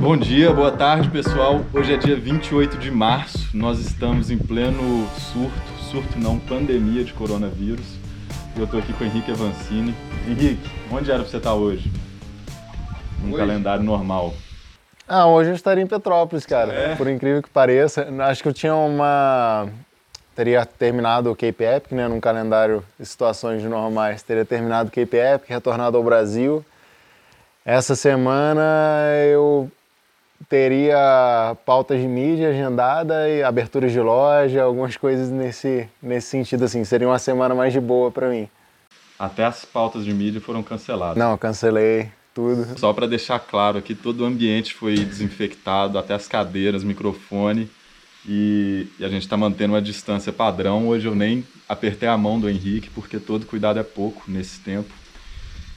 Bom dia, boa tarde pessoal. Hoje é dia 28 de março, nós estamos em pleno surto, surto não, pandemia de coronavírus. Eu estou aqui com o Henrique Avancini. Henrique, onde era pra você estar hoje? Num Hoje? calendário normal. Ah, hoje eu estaria em Petrópolis, cara. É? Por incrível que pareça. Acho que eu tinha uma. Teria terminado o Cape Epic, né? Num calendário de situações normais. Teria terminado o Cape Epic, retornado ao Brasil. Essa semana eu teria pautas de mídia agendada e aberturas de loja, algumas coisas nesse, nesse sentido, assim. Seria uma semana mais de boa para mim. Até as pautas de mídia foram canceladas. Não, cancelei tudo. Só para deixar claro aqui, todo o ambiente foi desinfectado, até as cadeiras, microfone, e, e a gente está mantendo uma distância padrão. Hoje eu nem apertei a mão do Henrique, porque todo cuidado é pouco nesse tempo.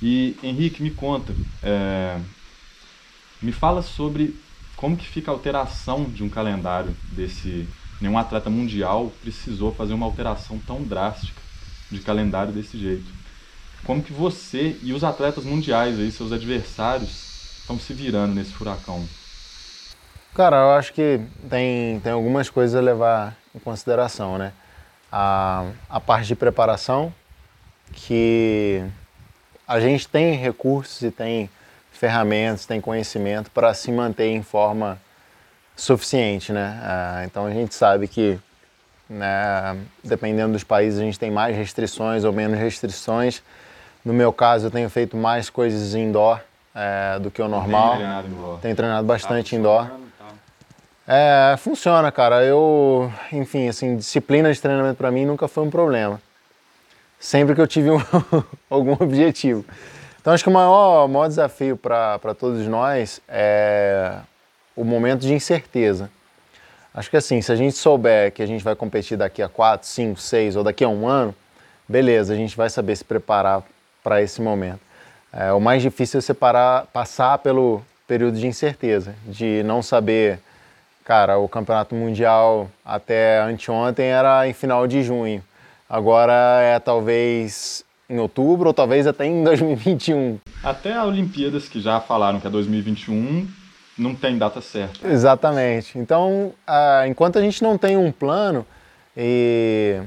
E Henrique, me conta, é, me fala sobre como que fica a alteração de um calendário desse. Nenhum atleta mundial precisou fazer uma alteração tão drástica de calendário desse jeito. Como que você e os atletas mundiais aí, seus adversários, estão se virando nesse furacão? Cara, eu acho que tem, tem algumas coisas a levar em consideração, né? A, a parte de preparação, que a gente tem recursos e tem ferramentas, tem conhecimento para se manter em forma suficiente, né? Ah, então a gente sabe que, né, dependendo dos países, a gente tem mais restrições ou menos restrições. No meu caso, eu tenho feito mais coisas indoor é, do que o normal. Tem treinado indoor. Tenho treinado bastante indoor. Tá. É, funciona, cara. Eu, enfim, assim, disciplina de treinamento para mim nunca foi um problema. Sempre que eu tive um- algum objetivo. Então, acho que o maior, maior desafio para todos nós é o momento de incerteza. Acho que assim, se a gente souber que a gente vai competir daqui a 4, 5, 6 ou daqui a um ano, beleza, a gente vai saber se preparar para esse momento. É, o mais difícil é você parar, passar pelo período de incerteza, de não saber Cara, o campeonato mundial até anteontem era em final de junho. Agora é talvez em outubro ou talvez até em 2021. Até a Olimpíadas, que já falaram que é 2021, não tem data certa. Exatamente. Então, ah, enquanto a gente não tem um plano, e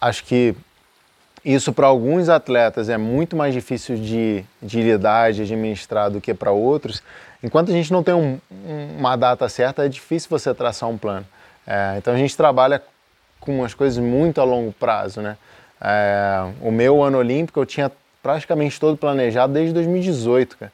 acho que isso para alguns atletas é muito mais difícil de, de lidar, de administrar do que para outros. Enquanto a gente não tem um- uma data certa, é difícil você traçar um plano. É, então a gente trabalha com umas coisas muito a longo prazo, né? É, o meu ano olímpico eu tinha praticamente todo planejado desde 2018, cara.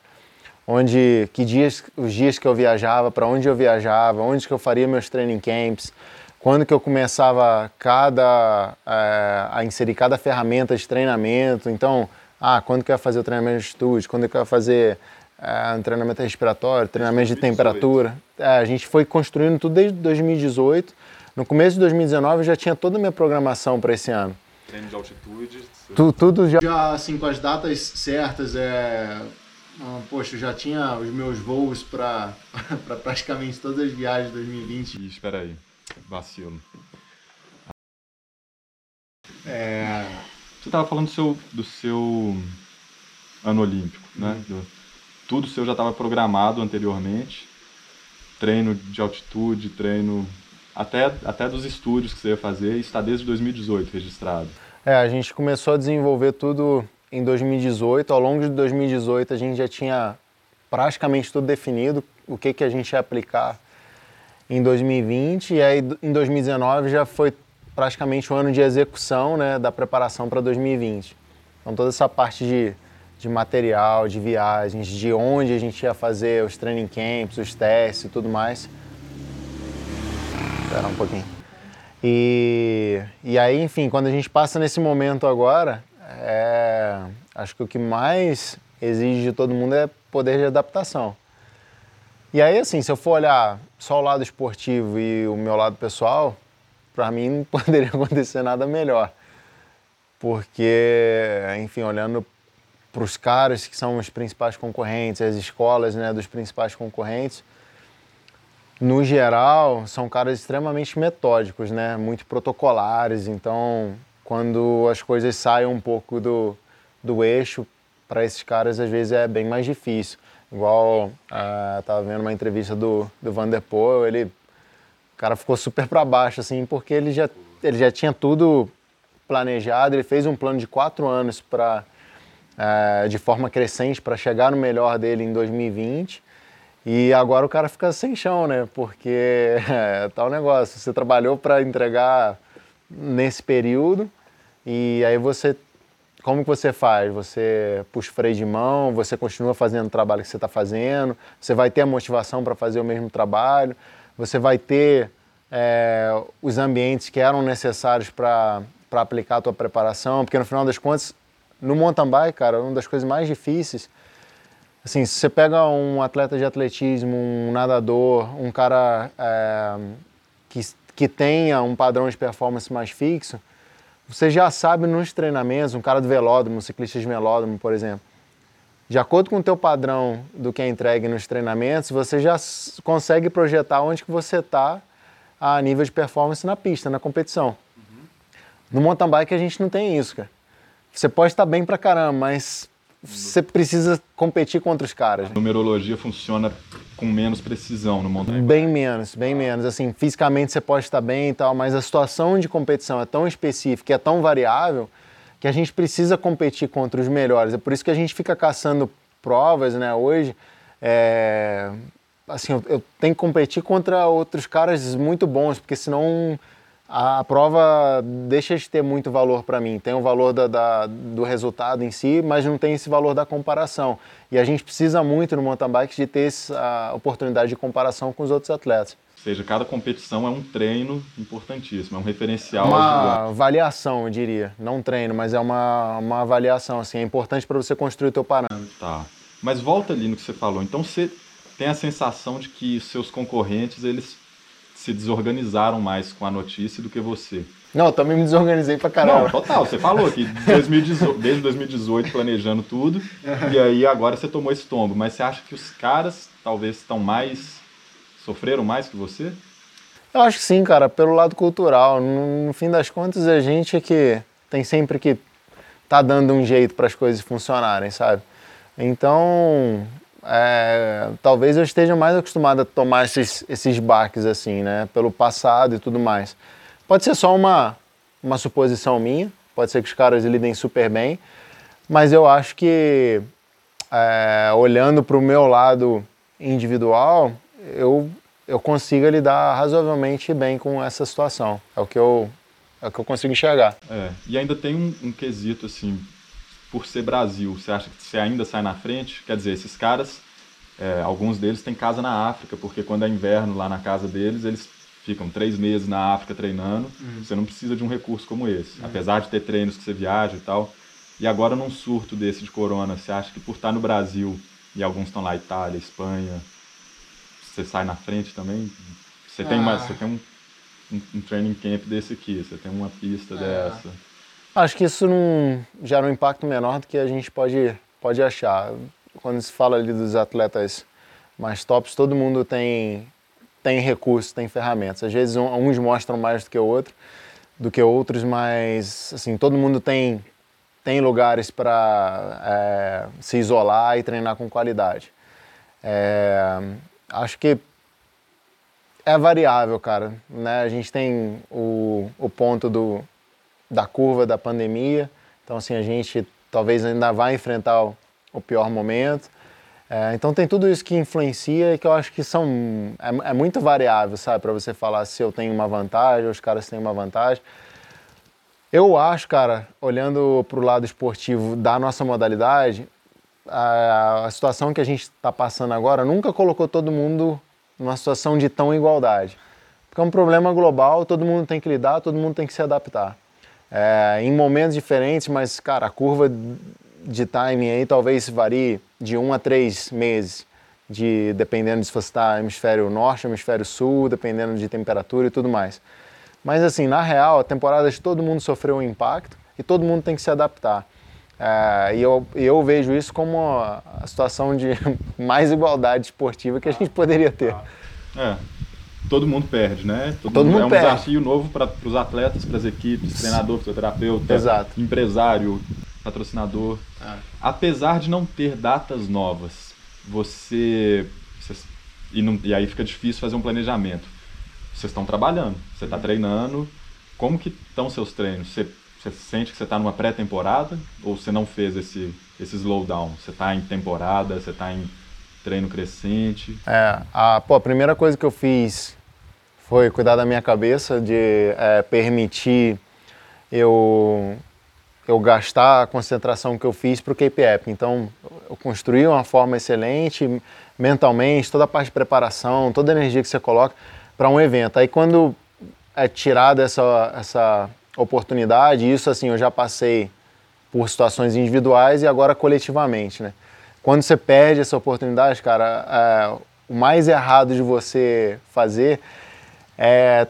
Onde que dias, os dias que eu viajava, para onde eu viajava, onde que eu faria meus training camps, quando que eu começava cada é, a inserir cada ferramenta de treinamento. Então, ah, quando que eu ia fazer o treinamento de estúdio, quando que eu ia fazer é, um treinamento respiratório, treinamento de 2018. temperatura. É, a gente foi construindo tudo desde 2018. No começo de 2019 eu já tinha toda a minha programação para esse ano. Treino de altitude. Tu- tudo já... já assim com as datas certas é ah, poxa eu já tinha os meus voos para praticamente todas as viagens de 2020 Ih, espera aí. Vacilo. é, Você estava falando do seu, do seu ano olímpico, né? Uhum. Do- tudo seu já estava programado anteriormente. Treino de altitude, treino até, até dos estúdios que você ia fazer, está desde 2018 registrado. É, a gente começou a desenvolver tudo em 2018. Ao longo de 2018 a gente já tinha praticamente tudo definido, o que, que a gente ia aplicar em 2020. E aí em 2019 já foi praticamente o ano de execução né, da preparação para 2020. Então toda essa parte de, de material, de viagens, de onde a gente ia fazer os training camps, os testes e tudo mais. Espera um pouquinho. E, e aí, enfim, quando a gente passa nesse momento agora, é, acho que o que mais exige de todo mundo é poder de adaptação. E aí, assim, se eu for olhar só o lado esportivo e o meu lado pessoal, para mim não poderia acontecer nada melhor. Porque, enfim, olhando para os caras que são os principais concorrentes, as escolas né, dos principais concorrentes, no geral, são caras extremamente metódicos, né? Muito protocolares. Então, quando as coisas saem um pouco do, do eixo, para esses caras às vezes é bem mais difícil. Igual uh, vendo uma entrevista do, do Vanderpool, ele o cara ficou super para baixo assim, porque ele já ele já tinha tudo planejado, ele fez um plano de quatro anos para uh, de forma crescente para chegar no melhor dele em 2020. E agora o cara fica sem chão, né? Porque é tal negócio, você trabalhou para entregar nesse período e aí você como que você faz? Você puxa o freio de mão, você continua fazendo o trabalho que você está fazendo, você vai ter a motivação para fazer o mesmo trabalho, você vai ter é, os ambientes que eram necessários para aplicar a tua preparação, porque no final das contas, no mountain bike, cara, uma das coisas mais difíceis, assim, se você pega um atleta de atletismo, um nadador, um cara é, que, que tenha um padrão de performance mais fixo, você já sabe nos treinamentos, um cara do velódromo, um ciclista de velódromo, por exemplo, de acordo com o teu padrão do que é entregue nos treinamentos, você já consegue projetar onde que você está a nível de performance na pista, na competição. Uhum. No mountain bike a gente não tem isso, cara. Você pode estar bem pra caramba, mas você precisa competir contra os caras. A numerologia funciona com menos precisão no mountain bike? Bem menos, bem menos. Assim, fisicamente você pode estar bem e tal, mas a situação de competição é tão específica, é tão variável, que a gente precisa competir contra os melhores. É por isso que a gente fica caçando provas, né, hoje. É... Assim, eu, eu tenho que competir contra outros caras muito bons, porque senão a prova deixa de ter muito valor para mim. Tem o valor da, da, do resultado em si, mas não tem esse valor da comparação. E a gente precisa muito no mountain bike de ter essa oportunidade de comparação com os outros atletas. Ou seja, cada competição é um treino importantíssimo, é um referencial. Uma avaliação, eu diria. Não um treino, mas é uma, uma avaliação. Assim, é importante para você construir o teu parâmetro. Tá. Mas volta ali no que você falou. Então você tem a sensação de que seus concorrentes, eles se desorganizaram mais com a notícia do que você. Não, eu também me desorganizei pra caramba. Não, total. Você falou que 2018, desde 2018 planejando tudo, e aí agora você tomou esse tombo. Mas você acha que os caras talvez estão mais. sofreram mais que você? Eu acho que sim, cara, pelo lado cultural. No, no fim das contas, a gente é que tem sempre que tá dando um jeito para as coisas funcionarem, sabe? Então, é, talvez eu esteja mais acostumado a tomar esses, esses baques assim, né? Pelo passado e tudo mais. Pode ser só uma, uma suposição minha, pode ser que os caras lidem super bem, mas eu acho que é, olhando para o meu lado individual, eu, eu consigo lidar razoavelmente bem com essa situação. É o que eu, é o que eu consigo enxergar. É, e ainda tem um, um quesito assim, por ser Brasil, você acha que você ainda sai na frente? Quer dizer, esses caras, é, alguns deles têm casa na África, porque quando é inverno lá na casa deles, eles ficam três meses na África treinando. Uhum. Você não precisa de um recurso como esse, uhum. apesar de ter treinos que você viaja e tal. E agora, num surto desse de corona, você acha que por estar no Brasil, e alguns estão lá, Itália, Espanha, você sai na frente também? Você tem, uma, ah. você tem um, um, um training camp desse aqui, você tem uma pista é. dessa. Acho que isso não gera um impacto menor do que a gente pode, pode achar. Quando se fala ali dos atletas mais tops, todo mundo tem, tem recursos, tem ferramentas. Às vezes uns mostram mais do que outro, do que outros, mas assim todo mundo tem tem lugares para é, se isolar e treinar com qualidade. É, acho que é variável, cara. Né? A gente tem o, o ponto do, da curva da pandemia. Então, assim, a gente talvez ainda vai enfrentar o, o pior momento. É, então, tem tudo isso que influencia e que eu acho que são é, é muito variável, sabe, para você falar se eu tenho uma vantagem ou os caras têm uma vantagem. Eu acho, cara, olhando para o lado esportivo da nossa modalidade, a, a situação que a gente está passando agora nunca colocou todo mundo numa situação de tão igualdade. Porque é um problema global, todo mundo tem que lidar, todo mundo tem que se adaptar é, em momentos diferentes, mas, cara, a curva de timing aí talvez varie de um a três meses, de, dependendo de se você está hemisfério norte, hemisfério sul, dependendo de temperatura e tudo mais. Mas, assim, na real, a temporada de todo mundo sofreu um impacto e todo mundo tem que se adaptar. É, e eu, eu vejo isso como a, situação de mais igualdade esportiva que a gente poderia ter. É todo mundo perde, né? Todo, todo mundo, mundo é um perde. desafio novo para os atletas, para as equipes, treinador, fisioterapeuta, Exato. empresário, patrocinador. Ah. Apesar de não ter datas novas, você, você e, não, e aí fica difícil fazer um planejamento. Vocês estão trabalhando, você está treinando. Como que estão seus treinos? Você, você sente que você está numa pré-temporada ou você não fez esse, esse slowdown? Você está em temporada, você está em treino crescente? É, a, pô, a primeira coisa que eu fiz foi cuidar da minha cabeça, de é, permitir eu, eu gastar a concentração que eu fiz para o KPF. Então, eu construí uma forma excelente, mentalmente, toda a parte de preparação, toda a energia que você coloca para um evento. Aí quando é tirada essa, essa oportunidade, isso assim, eu já passei por situações individuais e agora coletivamente, né? Quando você perde essa oportunidade, cara, é, o mais errado de você fazer é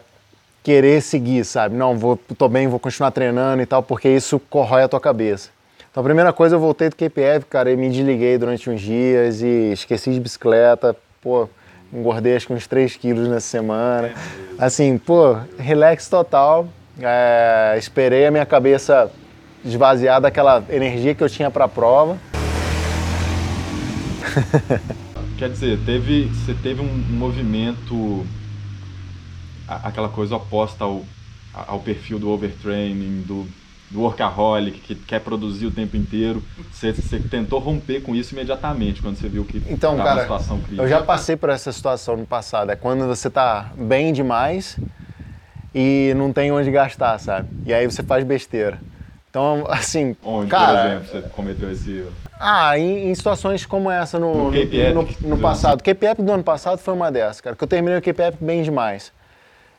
querer seguir, sabe? Não, vou, tô bem, vou continuar treinando e tal, porque isso corrói a tua cabeça. Então, a primeira coisa, eu voltei do KPF, cara, e me desliguei durante uns dias e esqueci de bicicleta. Pô, engordei acho que uns 3 quilos nessa semana. Assim, pô, relax total. É, esperei a minha cabeça esvaziar daquela energia que eu tinha para a prova. Quer dizer, teve, você teve um movimento, aquela coisa oposta ao, ao perfil do overtraining, do do workaholic, que quer produzir o tempo inteiro. Você, você tentou romper com isso imediatamente quando você viu que então, cara, uma situação crítica. Eu já passei por essa situação no passado. É quando você está bem demais e não tem onde gastar, sabe? E aí você faz besteira. Então, assim. Onde, cara, por exemplo, você cometeu esse? Ah, em, em, situações como essa no, no, KPF, no, no passado. O KPF do ano passado foi uma dessas, cara, que eu terminei o KPF bem demais.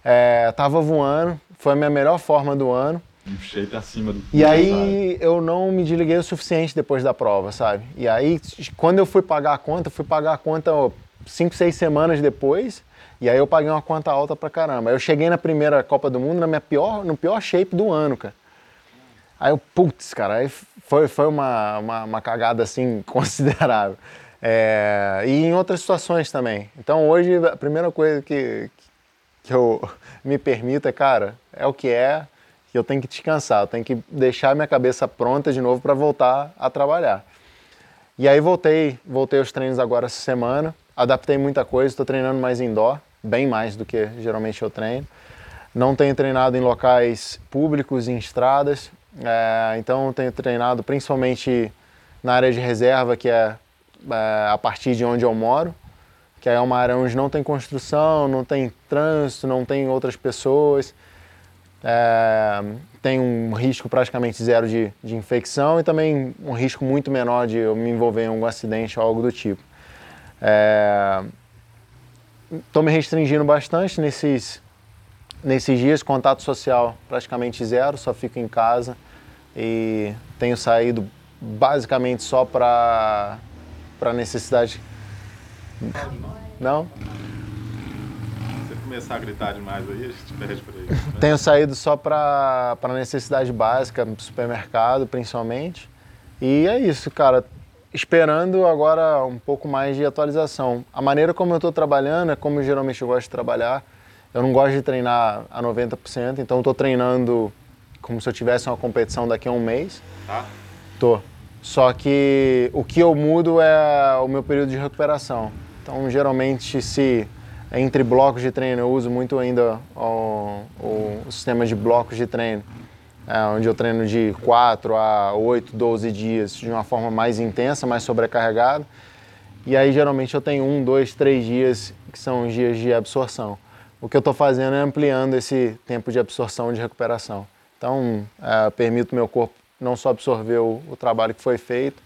É, tava voando, foi a minha melhor forma do ano um shape acima do E aí eu não me desliguei o suficiente depois da prova, sabe? E aí, quando eu fui pagar a conta, fui pagar a conta cinco, seis semanas depois, e aí eu paguei uma conta alta pra caramba. Eu cheguei na primeira Copa do Mundo na minha pior, no pior shape do ano, cara. Aí eu, putz, cara, aí foi, foi uma, uma, uma cagada assim considerável. É, e em outras situações também. Então hoje a primeira coisa que, que eu me permito é, cara, é o que é que eu tenho que descansar, eu tenho que deixar minha cabeça pronta de novo para voltar a trabalhar. E aí voltei, voltei aos treinos agora essa semana, adaptei muita coisa, estou treinando mais indoor, bem mais do que geralmente eu treino. Não tenho treinado em locais públicos, em estradas, é, então tenho treinado principalmente na área de reserva, que é, é a partir de onde eu moro, que é uma área onde não tem construção, não tem trânsito, não tem outras pessoas é, tem um risco praticamente zero de, de infecção e também um risco muito menor de eu me envolver em algum acidente ou algo do tipo. Estou é, me restringindo bastante nesses, nesses dias, contato social praticamente zero, só fico em casa e tenho saído basicamente só para necessidade. Não? começar a gritar demais aí, a gente perde por aí. Né? Tenho saído só para necessidade básica, no supermercado principalmente. E é isso, cara. Esperando agora um pouco mais de atualização. A maneira como eu estou trabalhando é como geralmente eu gosto de trabalhar. Eu não gosto de treinar a 90%, então estou treinando como se eu tivesse uma competição daqui a um mês. Tá. Tô. Só que o que eu mudo é o meu período de recuperação. Então, geralmente, se entre blocos de treino, eu uso muito ainda o, o, sistema de blocos de treino, é, onde eu treino de 4 a 8, 12 dias de uma forma mais intensa, mais sobrecarregada. E aí, geralmente, eu tenho um, dois, três dias que são os dias de absorção. O que eu estou fazendo é ampliando esse tempo de absorção de recuperação. Então, é, permito meu corpo não só absorver o, o, trabalho que foi feito,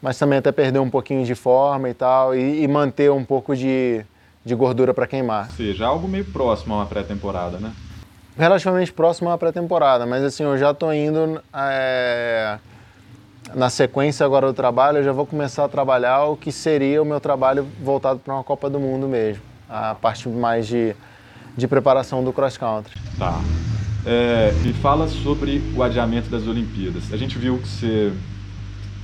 mas também até perder um pouquinho de forma e tal, e, e manter um pouco de, de gordura para queimar. Ou seja, algo meio próximo a uma pré-temporada, né? Relativamente próximo a uma pré-temporada, mas assim, eu já estou indo é, na sequência agora do trabalho, eu já vou começar a trabalhar o que seria o meu trabalho voltado para uma Copa do Mundo mesmo, a parte mais de, de preparação do cross-country. Tá. É, me fala sobre o adiamento das Olimpíadas. A gente viu que você,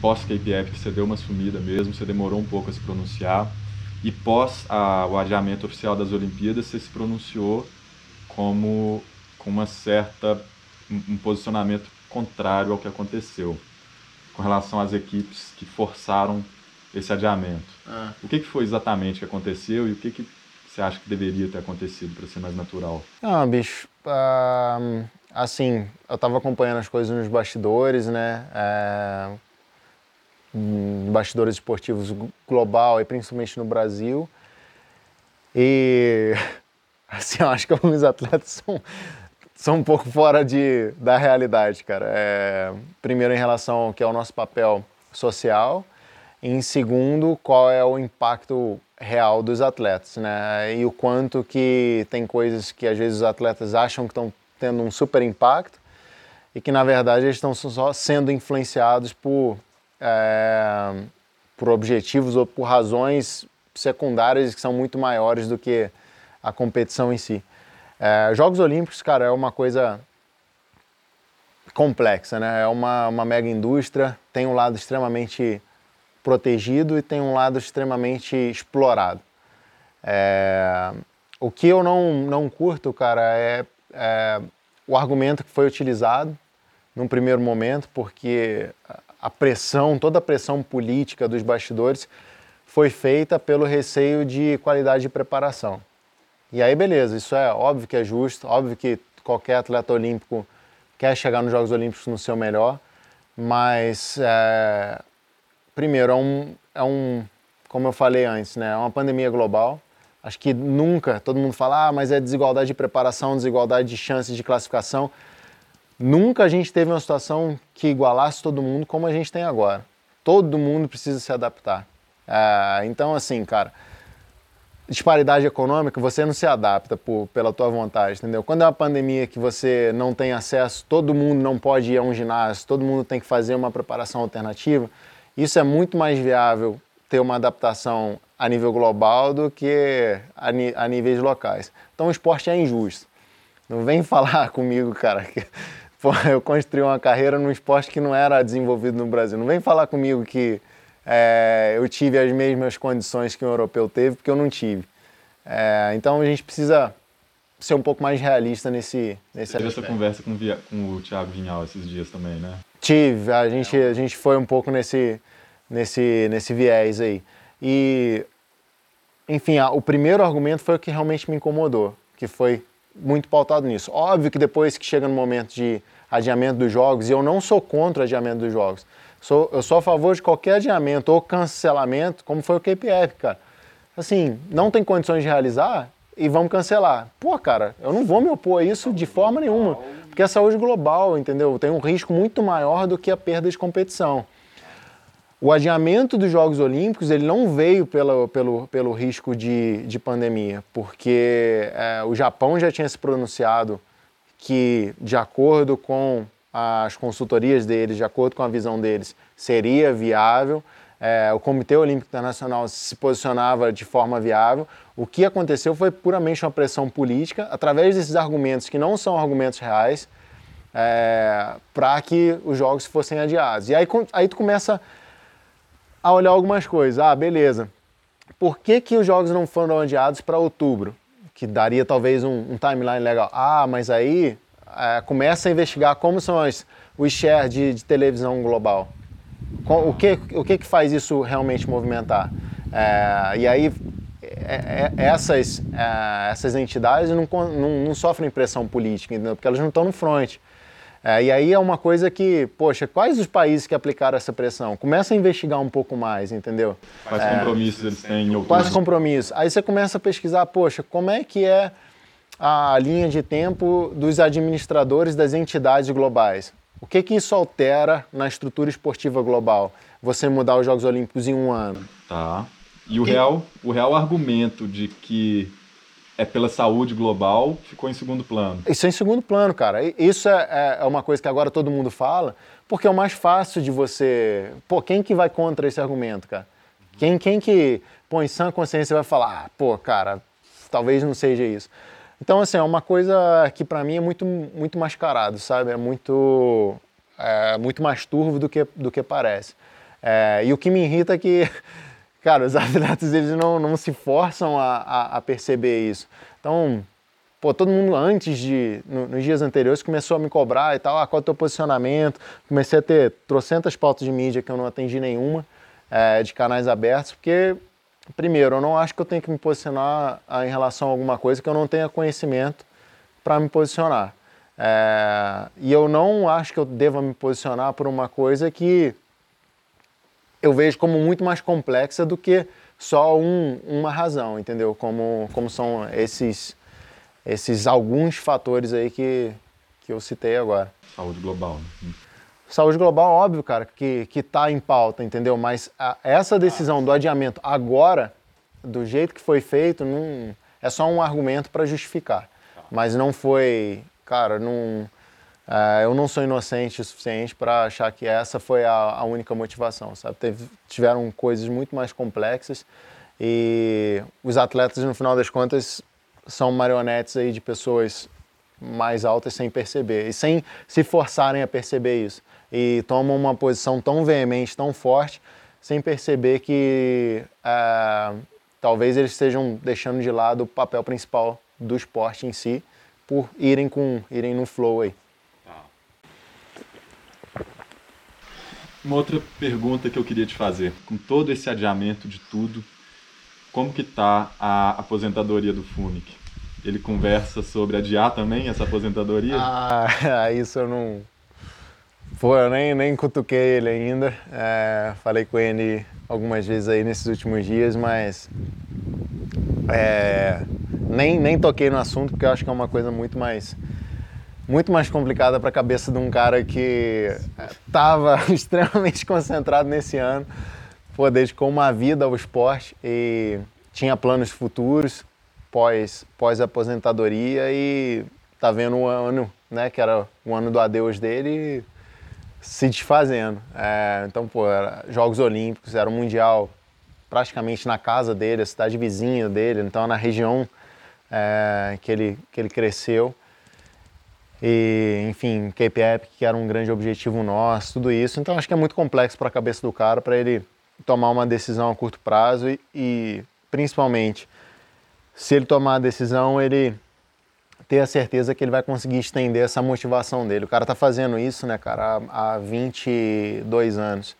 pós-KPF, que você deu uma sumida mesmo, você demorou um pouco a se pronunciar e pós a, o adiamento oficial das Olimpíadas, você se pronunciou como com uma certa um, um posicionamento contrário ao que aconteceu. com relação às equipes que forçaram esse adiamento. Ah. O que, que foi exatamente que aconteceu e o que, que você acha que deveria ter acontecido para ser mais natural? Ah, bicho, uh, assim, eu estava acompanhando as coisas nos bastidores, né? É, bastidores esportivos global e principalmente no Brasil. E assim, eu acho que alguns atletas são, são um pouco fora de, da realidade, cara. É, primeiro, em relação ao que é o nosso papel social, e em segundo, qual é o impacto real dos atletas, né? E o quanto que tem coisas que às vezes os atletas acham que estão tendo um super impacto e que na verdade eles estão só sendo influenciados por, é, por objetivos ou por razões secundárias que são muito maiores do que a competição em si. É, Jogos Olímpicos, cara, é uma coisa complexa, né? É uma, uma mega indústria, tem um lado extremamente protegido e tem um lado extremamente explorado. É, o que eu não, não curto, cara, é, é o argumento que foi utilizado num primeiro momento, porque a pressão, toda a pressão política dos bastidores foi feita pelo receio de qualidade de preparação. E aí, beleza, isso é óbvio que é justo, óbvio que qualquer atleta olímpico quer chegar nos Jogos Olímpicos no seu melhor, mas é, primeiro, é um, é um, como eu falei antes, né, é uma pandemia global. Acho que nunca, todo mundo fala, ah, mas é desigualdade de preparação, desigualdade de chances de classificação. Nunca a gente teve uma situação que igualasse todo mundo como a gente tem agora. Todo mundo precisa se adaptar. É, então, assim, cara, disparidade econômica, você não se adapta por, pela tua vontade, entendeu? Quando é uma pandemia que você não tem acesso, todo mundo não pode ir a um ginásio, todo mundo tem que fazer uma preparação alternativa, isso é muito mais viável ter uma adaptação a nível global do que a, a níveis locais. Então o esporte é injusto. Não vem falar comigo, cara, que eu construí uma carreira num esporte que não era desenvolvido no Brasil. Não vem falar comigo que é, eu tive as mesmas condições que um europeu teve, porque eu não tive. É, então a gente precisa ser um pouco mais realista nesse, nesse teve essa conversa com, com o Thiago Vinhal esses dias também, né? Tive, a gente, a gente foi um pouco nesse, nesse, nesse viés aí. E, enfim, a, o primeiro argumento foi o que realmente me incomodou, que foi muito pautado nisso. Óbvio que depois que chega no momento de adiamento dos jogos, e eu não sou contra o adiamento dos jogos, sou, eu sou a favor de qualquer adiamento ou cancelamento, como foi o KPF, cara. Assim, não tem condições de realizar e vamos cancelar. Pô, cara, eu não vou me opor a isso de forma nenhuma. Porque a saúde global, entendeu? Tem um risco muito maior do que a perda de competição. O adiamento dos Jogos Olímpicos ele não veio pelo, pelo, pelo risco de, de pandemia, porque é, o Japão já tinha se pronunciado que, de acordo com as consultorias deles, de acordo com a visão deles, seria viável. É, o Comitê Olímpico Internacional se posicionava de forma viável. O que aconteceu foi puramente uma pressão política, através desses argumentos que não são argumentos reais, é, para que os jogos fossem adiados. E aí, aí tu começa a olhar algumas coisas. Ah, beleza. Por que, que os jogos não foram adiados para outubro? Que daria talvez um, um, timeline legal. Ah, mas aí é, começa a investigar como são as, os shares de, de televisão global. O que, o que, que faz isso realmente movimentar? É, e aí é, é, essas, é, essas entidades não, não, não, sofrem pressão política, entendeu? porque elas não estão no front. É, e aí é uma coisa que, poxa, quais os países que aplicaram essa pressão? Começa a investigar um pouco mais, entendeu? Quais é, compromissos eles têm em outubro? Quais compromissos? Aí você começa a pesquisar, poxa, como é que é a linha de tempo dos administradores das entidades globais? O que que isso altera na estrutura esportiva global? Você mudar os Jogos Olímpicos em um ano? Tá. E o real, o real argumento de que é pela saúde global ficou em segundo plano. Isso é em segundo plano, cara. Isso é, é uma coisa que agora todo mundo fala, porque é o mais fácil de você. Pô, quem que vai contra esse argumento, cara? Quem, quem que põe sã consciência vai falar, ah, pô, cara, talvez não seja isso. Então, assim, é uma coisa que para mim é muito, muito mascarado, sabe? É muito, é, muito mais turvo do que, do que parece. É, e o que me irrita é que Cara, os atletas eles não, não se forçam a, a, a perceber isso. Então, pô, todo mundo antes de, no, nos dias anteriores, começou a me cobrar e tal, ah, qual é o teu posicionamento? Comecei a ter trocentas pautas de mídia que eu não atendi nenhuma, é, de canais abertos, porque, primeiro, eu não acho que eu tenho que me posicionar ah, em relação a alguma coisa que eu não tenha conhecimento para me posicionar. É, e eu não acho que eu deva me posicionar por uma coisa que eu vejo como muito mais complexa do que só um, uma razão, entendeu? Como, como são esses, esses alguns fatores aí que, que eu citei agora. Saúde global. Né? Saúde global, óbvio, cara, que, que tá em pauta, entendeu? Mas a, essa decisão do adiamento agora, do jeito que foi feito, não, é só um argumento para justificar. Mas não foi, cara, não, é, eu não sou inocente o suficiente para achar que essa foi a, a única motivação, sabe? Teve, tiveram coisas muito mais complexas e os atletas, no final das contas, são marionetes aí de pessoas mais altas sem perceber e sem se forçarem a perceber isso. E tomam uma posição tão veemente, tão forte, sem perceber que é, talvez eles estejam deixando de lado o papel principal do esporte em si por irem com irem no flow aí. Uma outra pergunta que eu queria te fazer, com todo esse adiamento de tudo, como que tá a aposentadoria do Funic? Ele conversa sobre adiar também essa aposentadoria? Ah, isso eu não... Pô, eu nem, nem cutuquei ele ainda. É, falei com ele algumas vezes aí nesses últimos dias, mas é, nem, nem toquei no assunto porque eu acho que é uma coisa muito mais muito mais complicada para a cabeça de um cara que estava extremamente concentrado nesse ano, pô, dedicou uma vida ao esporte e tinha planos futuros pós, pós aposentadoria e tá vendo o ano, né, que era o ano do adeus dele, se desfazendo. É, então, pô, era Jogos Olímpicos, era o Mundial praticamente na casa dele, a cidade vizinha dele, então na região é, que, ele, que ele cresceu. E, enfim, Cape Epic, que era um grande objetivo nosso, tudo isso. Então acho que é muito complexo para a cabeça do cara para ele tomar uma decisão a curto prazo e, e, principalmente, se ele tomar a decisão, ele ter a certeza que ele vai conseguir estender essa motivação dele. O cara tá fazendo isso, né, cara, há, há 22 anos.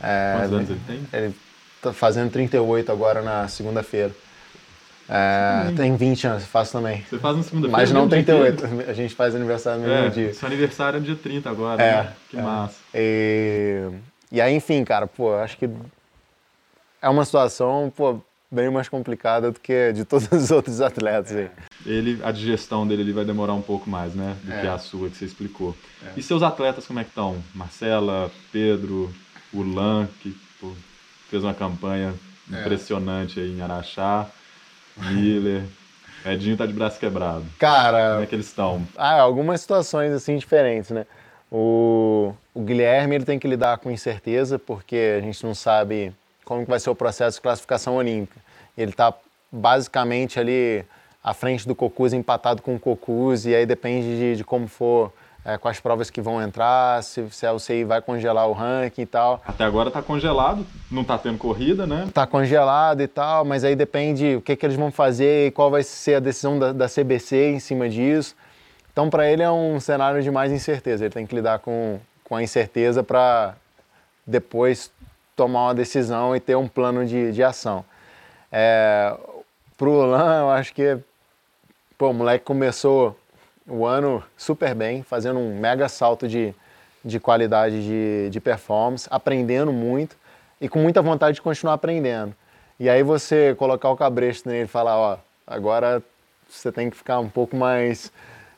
É, Quantos anos ele tem? Ele tá fazendo 38 agora na segunda-feira. É, tem 20 anos, faço também. Você faz no segunda-feira? Mas não 38. A gente faz aniversário no mesmo é, dia. Seu aniversário é no dia 30 agora, é, né? Que é. massa. E, e aí, enfim, cara, pô, acho que é uma situação, pô, bem mais complicada do que de todos os outros atletas aí. Ele, a digestão dele ele vai demorar um pouco mais, né? Do que a sua que você explicou. E seus atletas como é que estão? Marcela, Pedro, Ulan, que pô, fez uma campanha impressionante aí em Araxá. Miller. Edinho tá de braço quebrado. Cara. Como é que eles estão? Ah, algumas situações assim diferentes, né? O, o Guilherme ele tem que lidar com incerteza, porque a gente não sabe como que vai ser o processo de classificação olímpica. Ele está basicamente ali à frente do Cocuz, empatado com o Cocuz, e aí depende de, de como for é, com as provas que vão entrar, se, se a UCI vai congelar o ranking e tal. Até agora está congelado, não está tendo corrida, né? Está congelado e tal, mas aí depende o que, que eles vão fazer e qual vai ser a decisão da, da CBC em cima disso. Então, para ele é um cenário de mais incerteza. Ele tem que lidar com, com a incerteza para depois tomar uma decisão e ter um plano de, de ação. É, para o Lan, eu acho que pô, o moleque começou o ano super bem, fazendo um mega salto de, de qualidade de, de performance, aprendendo muito e com muita vontade de continuar aprendendo. E aí você colocar o cabresto nele e falar, ó, agora você tem que ficar um pouco mais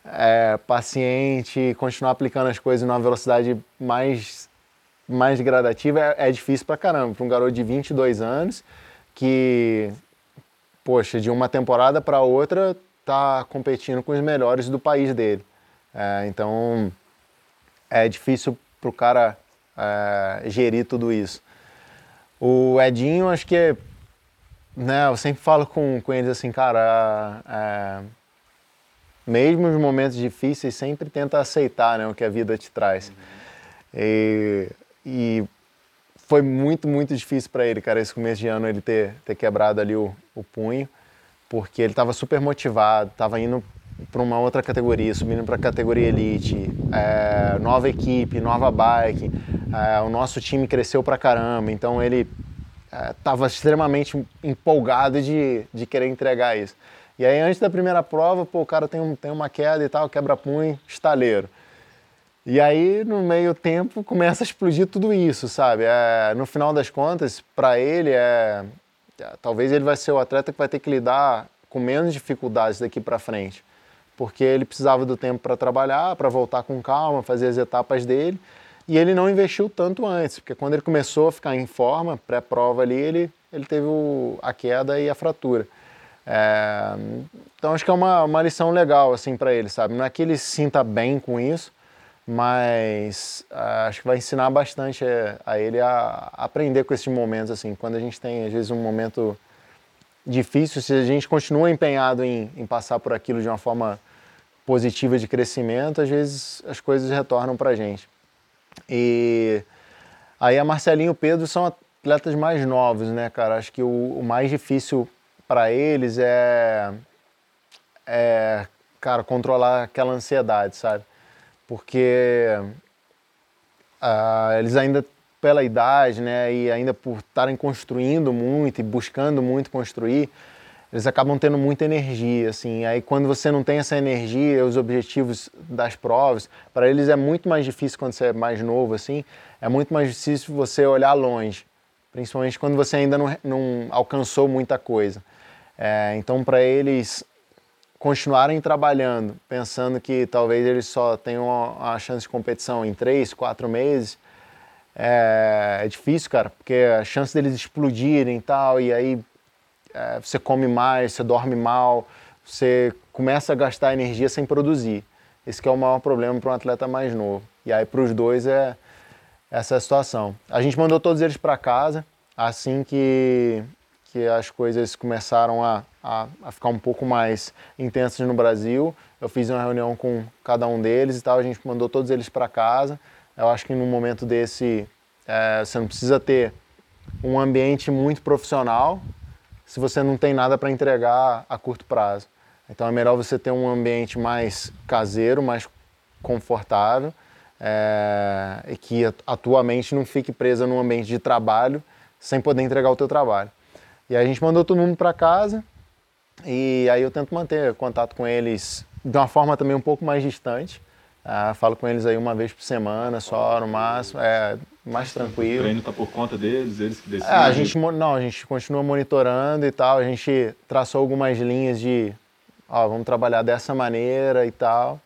é, paciente, continuar aplicando as coisas numa velocidade mais, mais gradativa, é, é difícil pra caramba. Para um garoto de 22 anos que, poxa, de uma temporada para outra está competindo com os melhores do país dele. É, então é difícil para o cara é, gerir tudo isso. O Edinho, acho que né, eu sempre falo com, com eles assim, cara, é, mesmo nos momentos difíceis, sempre tenta aceitar né, o que a vida te traz. Uhum. E, e, foi muito, muito difícil para ele, cara, esse começo de ano, ele ter, ter quebrado ali o, o punho porque ele estava super motivado, estava indo para uma outra categoria, subindo para a categoria elite, é, nova equipe, nova bike, é, o nosso time cresceu para caramba, então ele estava é, extremamente empolgado de, de querer entregar isso. E aí antes da primeira prova, pô, o cara tem, um, tem uma queda e tal, quebra-punho, estaleiro. E aí, no meio tempo, começa a explodir tudo isso, sabe? É, no final das contas, para ele, é, talvez ele vai ser o atleta que vai ter que lidar com menos dificuldades daqui para frente porque ele precisava do tempo para trabalhar, para voltar com calma, fazer as etapas dele. E ele não investiu tanto antes, porque quando ele começou a ficar em forma, pré-prova ali, ele, ele teve o, a queda e a fratura. É, então acho que é uma, uma lição legal assim para ele, sabe? Não é que ele se sinta bem com isso, mas uh, acho que vai ensinar bastante a, a ele a, aprender com esses momentos assim. Quando a gente tem às vezes um momento difícil, se a gente continua empenhado em, em passar por aquilo de uma forma positiva de crescimento, às vezes as coisas retornam para gente. E aí a Marcelinho e o Pedro são atletas mais novos, né, cara? Acho que o, o mais difícil para eles é, é, cara, controlar aquela ansiedade, sabe? Porque uh, eles ainda pela idade, né, e ainda por estarem construindo muito e buscando muito construir, eles acabam tendo muita energia, assim. Aí quando você não tem essa energia, os objetivos das provas, para eles é muito mais difícil quando você é mais novo, assim. É muito mais difícil você olhar longe, principalmente quando você ainda não, não alcançou muita coisa. É, então, para eles continuarem trabalhando, pensando que talvez eles só tenham a chance de competição em três, quatro meses, é, é difícil, cara, porque a chance deles explodirem e tal, e aí é, você come mais, você dorme mal, você começa a gastar energia sem produzir. Esse é o maior problema para um atleta mais novo. E aí para os dois é essa é a situação. A gente mandou todos eles para casa assim que, que as coisas começaram a, a, a, ficar um pouco mais intensas no Brasil. Eu fiz uma reunião com cada um deles e tal, a gente mandou todos eles para casa. Eu acho que num momento desse é, você não precisa ter um ambiente muito profissional, se você não tem nada para entregar a curto prazo. Então é melhor você ter um ambiente mais caseiro, mais confortável, é, e que a tua mente não fique presa num ambiente de trabalho sem poder entregar o teu trabalho. E aí a gente mandou todo mundo para casa e aí eu tento manter contato com eles de uma forma também um pouco mais distante. É, falo com eles aí uma vez por semana só, no máximo. É, mais tranquilo. O treino está por conta deles, eles que decidem? É, a gente, não, a gente continua monitorando e tal, a gente traçou algumas linhas de, ó, vamos trabalhar dessa maneira e tal.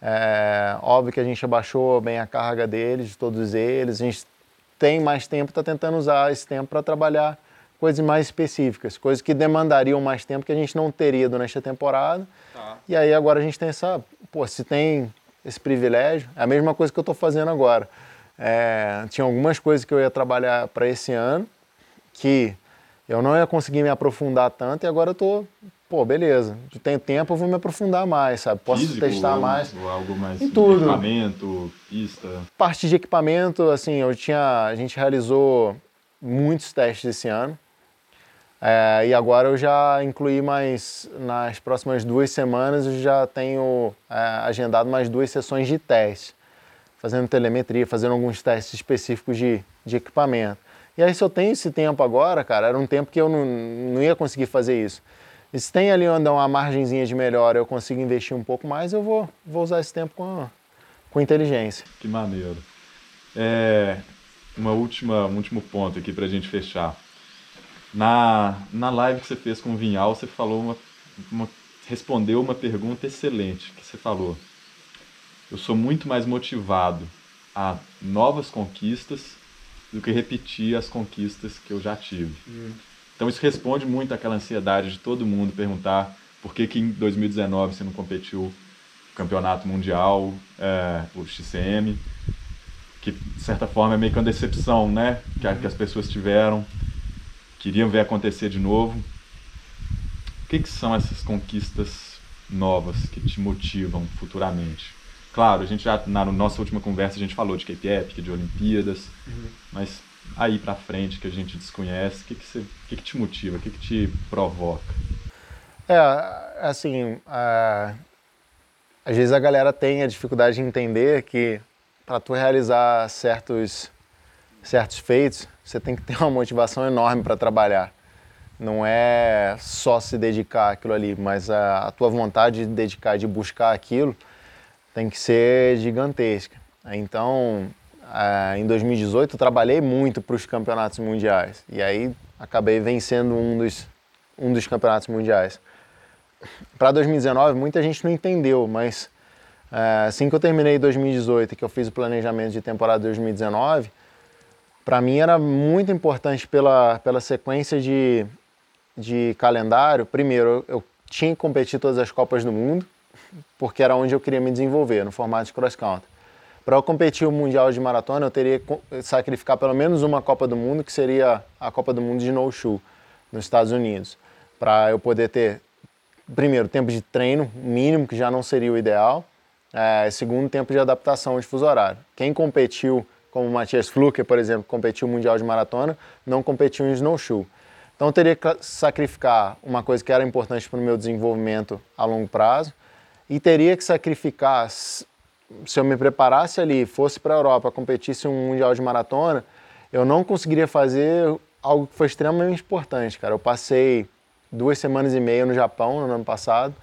É, óbvio que a gente abaixou bem a carga deles, de todos eles, a gente tem mais tempo, está tentando usar esse tempo para trabalhar coisas mais específicas, coisas que demandariam mais tempo que a gente não teria durante a temporada. Tá. E aí agora a gente tem essa, pô, se tem esse privilégio, é a mesma coisa que eu estou fazendo agora. É, tinha algumas coisas que eu ia trabalhar para esse ano que eu não ia conseguir me aprofundar tanto e agora eu tô, pô, beleza, tenho tempo, eu vou me aprofundar mais, sabe? Posso Físico, testar mais. Algo mais em tudo. equipamento, pista. Parte de equipamento, assim, eu tinha, a gente realizou muitos testes esse ano. É, e agora eu já incluí mais, nas próximas duas semanas, eu já tenho é, agendado mais duas sessões de teste fazendo telemetria, fazendo alguns testes específicos de, de equipamento. E aí, se eu tenho esse tempo agora, cara, era um tempo que eu não, não ia conseguir fazer isso. E se tem ali onde uma margenzinha de melhora, eu consigo investir um pouco mais, eu vou, vou usar esse tempo com, com inteligência. Que maneiro. É, uma última, um último ponto aqui para a gente fechar. Na, na live que você fez com o Vinhal, você falou uma, uma, respondeu uma pergunta excelente que você falou eu sou muito mais motivado a novas conquistas do que repetir as conquistas que eu já tive. Hum. Então isso responde muito àquela ansiedade de todo mundo perguntar por que, que em 2019 você não competiu no campeonato mundial, é, o XCM, que de certa forma é meio que uma decepção, né? Que, uhum. que as pessoas tiveram, queriam ver acontecer de novo. O que, que são essas conquistas novas que te motivam futuramente? Claro, a gente já, na nossa última conversa, a gente falou de Cape Epic, de Olimpíadas, uhum. mas aí para frente que a gente desconhece, o que, que, você, que, que te motiva, o que, que te provoca? É, assim, uh, às vezes a galera tem a dificuldade de entender que para tu realizar certos, certos feitos, você tem que ter uma motivação enorme para trabalhar. Não é só se dedicar àquilo ali, mas a, a tua vontade de dedicar, de buscar aquilo, tem que ser gigantesca. Então, em 2018, eu trabalhei muito para os campeonatos mundiais. E aí acabei vencendo um dos, um dos campeonatos mundiais. Para 2019, muita gente não entendeu, mas é, assim que eu terminei 2018, que eu fiz o planejamento de temporada 2019, para mim era muito importante pela, pela sequência de, de calendário. Primeiro, eu, tinha que competir todas as Copas do Mundo, porque era onde eu queria me desenvolver, no formato de cross-country. Para eu competir o Mundial de Maratona, eu teria que sacrificar pelo menos uma Copa do Mundo, que seria a Copa do Mundo de No Shoe, nos Estados Unidos. Para eu poder ter, primeiro, tempo de treino mínimo, que já não seria o ideal, é, segundo, tempo de adaptação de fuso horário. Quem competiu, como o Matias Fluker, por exemplo, competiu Mundial de Maratona, não competiu em snowshoe. Então eu teria que sacrificar uma coisa que era importante para o meu desenvolvimento a longo prazo e teria que sacrificar se eu me preparasse ali, fosse para a Europa, competisse um mundial de maratona, eu não conseguiria fazer algo que foi extremamente importante, cara. Eu passei duas semanas e meia no Japão no ano passado,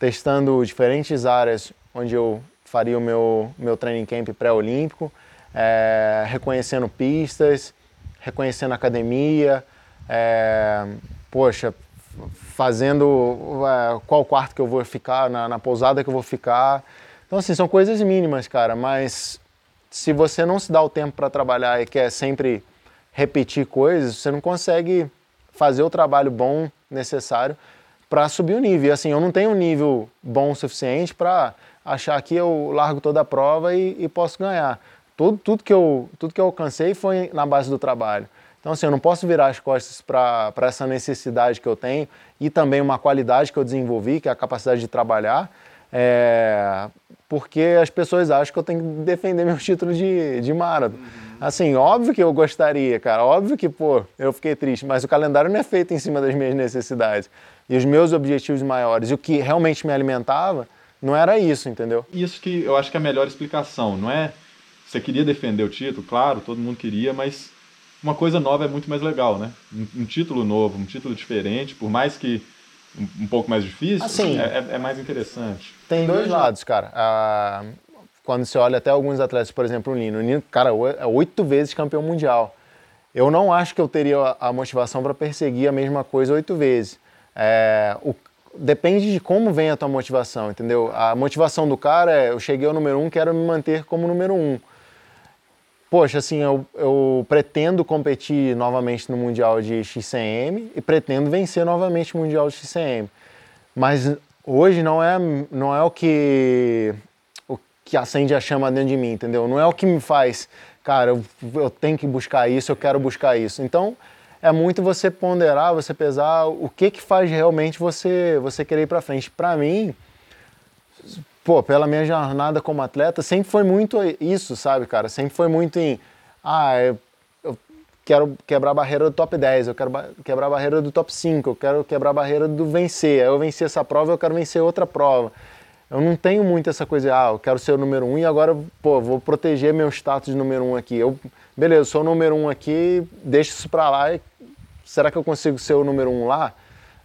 testando diferentes áreas onde eu faria o meu, meu training camp pré-olímpico, é, reconhecendo pistas, reconhecendo academia, é, poxa, fazendo é, qual quarto que eu vou ficar, na, na pousada que eu vou ficar, então, assim, são coisas mínimas, cara, mas se você não se dá o tempo para trabalhar e quer sempre repetir coisas, você não consegue fazer o trabalho bom necessário para subir o nível. E, assim, eu não tenho um nível bom o suficiente para achar que eu largo toda a prova e, e, posso ganhar. Tudo, tudo, que eu, tudo que eu alcancei foi na base do trabalho. Então, assim, eu não posso virar as costas para essa necessidade que eu tenho e também uma qualidade que eu desenvolvi, que é a capacidade de trabalhar, é, porque as pessoas acham que eu tenho que defender meu título de, de maratona. Uhum. Assim, óbvio que eu gostaria, cara, óbvio que, pô, eu fiquei triste, mas o calendário não é feito em cima das minhas necessidades. E os meus objetivos maiores, e o que realmente me alimentava, não era isso, entendeu? Isso que eu acho que é a melhor explicação, não é? Você queria defender o título, claro, todo mundo queria, mas uma coisa nova é muito mais legal, né? Um, um título novo, um título diferente, por mais que um, pouco mais difícil, assim, é, é, é, mais interessante. Tem dois lados, cara. Ah, quando você olha até alguns atletas, por exemplo, o Nino. O Nino, cara, é oito vezes campeão mundial. Eu não acho que eu teria a motivação para perseguir a mesma coisa oito vezes. É, o, depende de como vem a tua motivação, entendeu? A motivação do cara é, eu cheguei ao número um, quero me manter como número um poxa, assim, eu, eu pretendo competir novamente no Mundial de XCM e pretendo vencer novamente o Mundial de XCM. Mas hoje não é, não é o que o que acende a chama dentro de mim, entendeu? Não é o que me faz, cara, eu, eu tenho que buscar isso, eu quero buscar isso. Então, é muito você ponderar, você pesar o que que faz realmente você você querer ir para frente. Para mim, pô, pela minha jornada como atleta, sempre foi muito isso, sabe, cara? Sempre foi muito em, ah, eu, eu quero quebrar a barreira do top 10, eu quero quebrar a barreira do top 5, eu quero quebrar a barreira do vencer. Eu venci essa prova, eu quero vencer outra prova. Eu não tenho muito essa coisa, ah, eu quero ser o número um e agora, pô, vou proteger meu status de número um aqui. Eu, beleza, sou o número um aqui, deixa isso pra lá será que eu consigo ser o número um lá?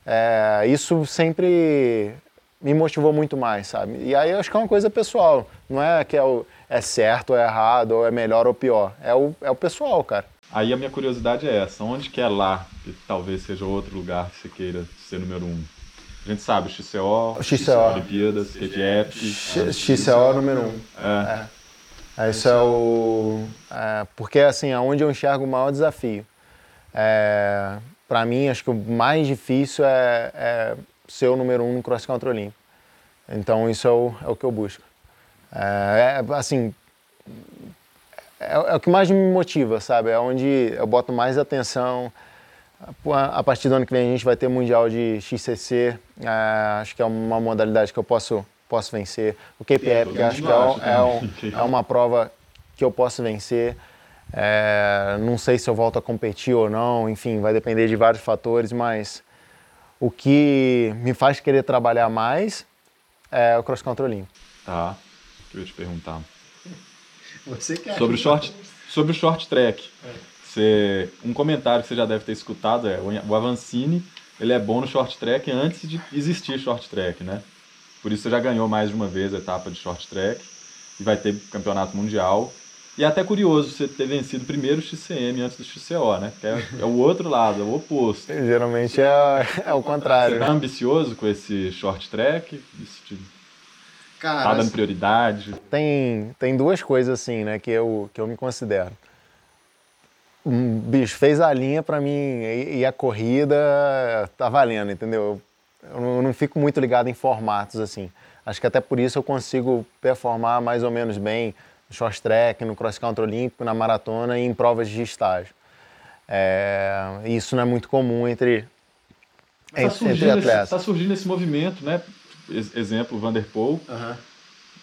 É, isso sempre me motivou muito mais, sabe? E aí eu acho que é uma coisa pessoal, não é que é, o, é certo ou é errado, ou é melhor ou pior, é o, é o pessoal, cara. Aí a minha curiosidade é essa, onde que é lá, que talvez seja outro lugar que você queira ser número um? A gente sabe, XCO, XCO. Olimpíadas, KTF... XCO é número um. É. é. Isso é o... É, porque, assim, é onde eu enxergo o maior desafio. É, para mim, acho que o mais difícil é, é ser o número um no cross country olímpico. Então isso é o, é o que eu busco. É, é assim, é, é, o que mais me motiva, sabe? É onde eu boto mais atenção. A partir do ano que vem a gente vai ter mundial de XCC, é, acho que é uma modalidade que eu posso posso vencer. O KPF, acho que é, é, um, é, uma prova que eu posso vencer. É, não sei se eu volto a competir ou não, enfim, vai depender de vários fatores, mas o que me faz querer trabalhar mais é o cross country olímpico. Tá. Eu ia te perguntar? Você quer. Sobre o short, sobre o short track. É. Você, um comentário que você já deve ter escutado é o Avancini, ele é bom no short track antes de existir short track, né? Por isso você já ganhou mais de uma vez a etapa de short track e vai ter campeonato mundial. E é até curioso você ter vencido primeiro o XCM antes do XCO, né? Que é, é o outro lado, é o oposto. Geralmente é, é o contrário. Você tá ambicioso com esse short track? Isso te Cara, tá dando prioridade? Tem, tem duas coisas assim, né, que eu, que eu me considero. Um bicho, fez a linha para mim e, e, a corrida tá valendo, entendeu? Eu não, eu não fico muito ligado em formatos assim. Acho que até por isso eu consigo performar mais ou menos bem short track, no cross country olímpico, na maratona e em provas de estágio. É, isso não é muito comum entre, tá entre, entre atletas. Está surgindo esse movimento, né? Exemplo, Vanderpool. Uhum.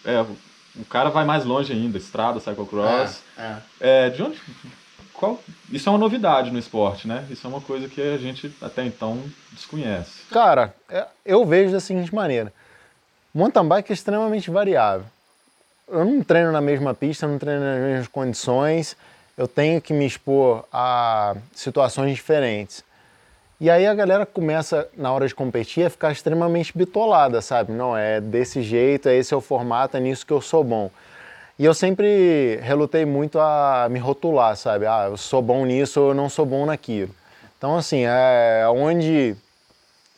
É, o cara vai mais longe ainda, estrada, cyclocross. É, é. é, de onde? Qual? Isso é uma novidade no esporte, né? Isso é uma coisa que a gente até então desconhece. Cara, é, eu vejo da seguinte maneira: mountain bike é extremamente variável eu não treino na mesma pista, não treino nas mesmas condições, eu tenho que me expor a situações diferentes. E aí a galera começa, na hora de competir, a ficar extremamente bitolada, sabe? Não, é desse jeito, é esse é o formato, é nisso que eu sou bom. E eu sempre relutei muito a me rotular, sabe? Ah, eu sou bom nisso eu não sou bom naquilo. Então, assim, é onde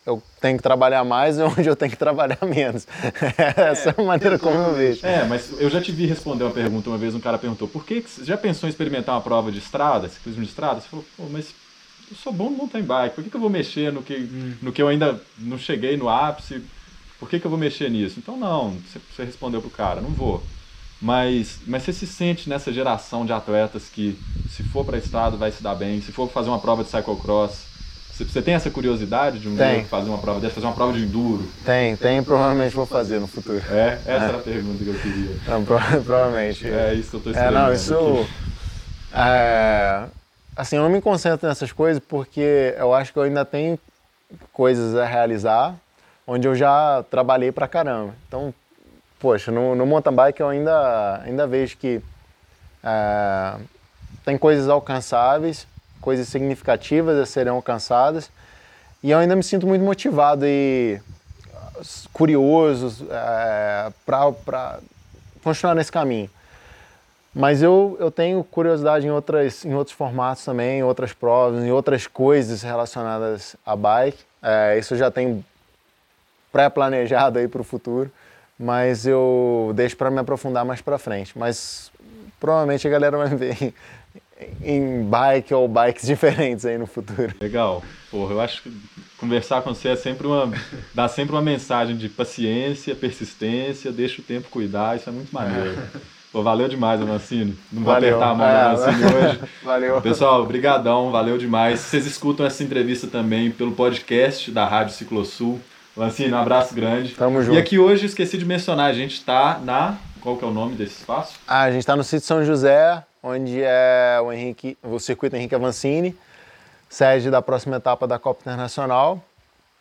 eu tenho que trabalhar mais e onde eu tenho que trabalhar menos. Essa é, é a maneira como eu vejo. É, mas eu já te vi responder uma pergunta uma vez, um cara perguntou, por que você já pensou em experimentar uma prova de estrada, ciclismo de estrada? Você falou, pô, mas eu sou bom no mountain bike, por que, que eu vou mexer no que, hum. no que eu ainda não cheguei no ápice? Por que, que eu vou mexer nisso? Então não, você respondeu pro cara, não vou. Mas, mas você se sente nessa geração de atletas que se for para estrada vai se dar bem, se for fazer uma prova de cyclocross você tem essa curiosidade de um dia fazer uma prova dessa, fazer uma prova de enduro? Tem, tem, provavelmente vou fazer no futuro. É? Essa é. era a pergunta que eu queria. Não, provavelmente. É isso que eu estou esperando. É, não, isso. É, assim, eu não me concentro nessas coisas porque eu acho que eu ainda tenho coisas a realizar onde eu já trabalhei pra caramba. Então, poxa, no, no mountain bike eu ainda, ainda vejo que é, tem coisas alcançáveis coisas significativas a serem alcançadas. E eu ainda me sinto muito motivado e curioso é, para continuar nesse caminho. Mas eu, eu tenho curiosidade em, outras, em outros formatos também, em outras provas, em outras coisas relacionadas à bike. É, isso eu já tenho pré-planejado aí para o futuro, mas eu deixo para me aprofundar mais para frente. Mas provavelmente a galera vai ver em bike ou bikes diferentes aí no futuro. Legal. Porra, eu acho que conversar com você é sempre uma dá sempre uma mensagem de paciência, persistência, deixa o tempo cuidar, isso é muito maneiro. Pô, valeu demais, Amancini. Não vou valeu. apertar a mão é, do Amancini hoje. Valeu. Pessoal, brigadão, valeu demais. Vocês escutam essa entrevista também pelo podcast da Rádio Ciclosul. Lancine, um abraço grande. Tamo junto. E aqui hoje esqueci de mencionar, a gente está na. Qual que é o nome desse espaço? Ah, a gente está no sítio São José, onde é o, Henrique, o circuito Henrique Avancini, sede da próxima etapa da Copa Internacional.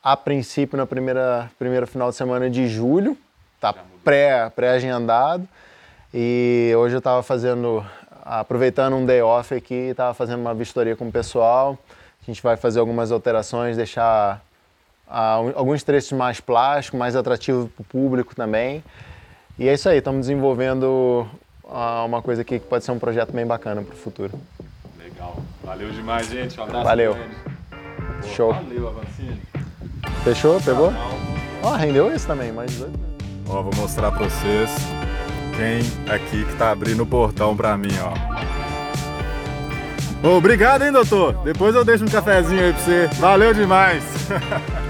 A princípio, na primeira, primeiro final de semana de julho, está pré-agendado. Pré e hoje eu estava fazendo, aproveitando um day off aqui, estava fazendo uma vistoria com o pessoal. A gente vai fazer algumas alterações, deixar uh, alguns trechos mais plásticos, mais atrativos para o público também. E é isso aí, estamos desenvolvendo uma coisa aqui que pode ser um projeto bem bacana para o futuro. Legal. Valeu demais, gente. Um abraço. Valeu. Pô, Show. Valeu, Avancini. Fechou? Pegou? Ó, oh, rendeu esse também, mais doido. Ó, vou mostrar para vocês quem aqui que tá abrindo o portão para mim, ó. Obrigado, hein, doutor? Depois eu deixo um cafezinho aí pra você. Valeu demais.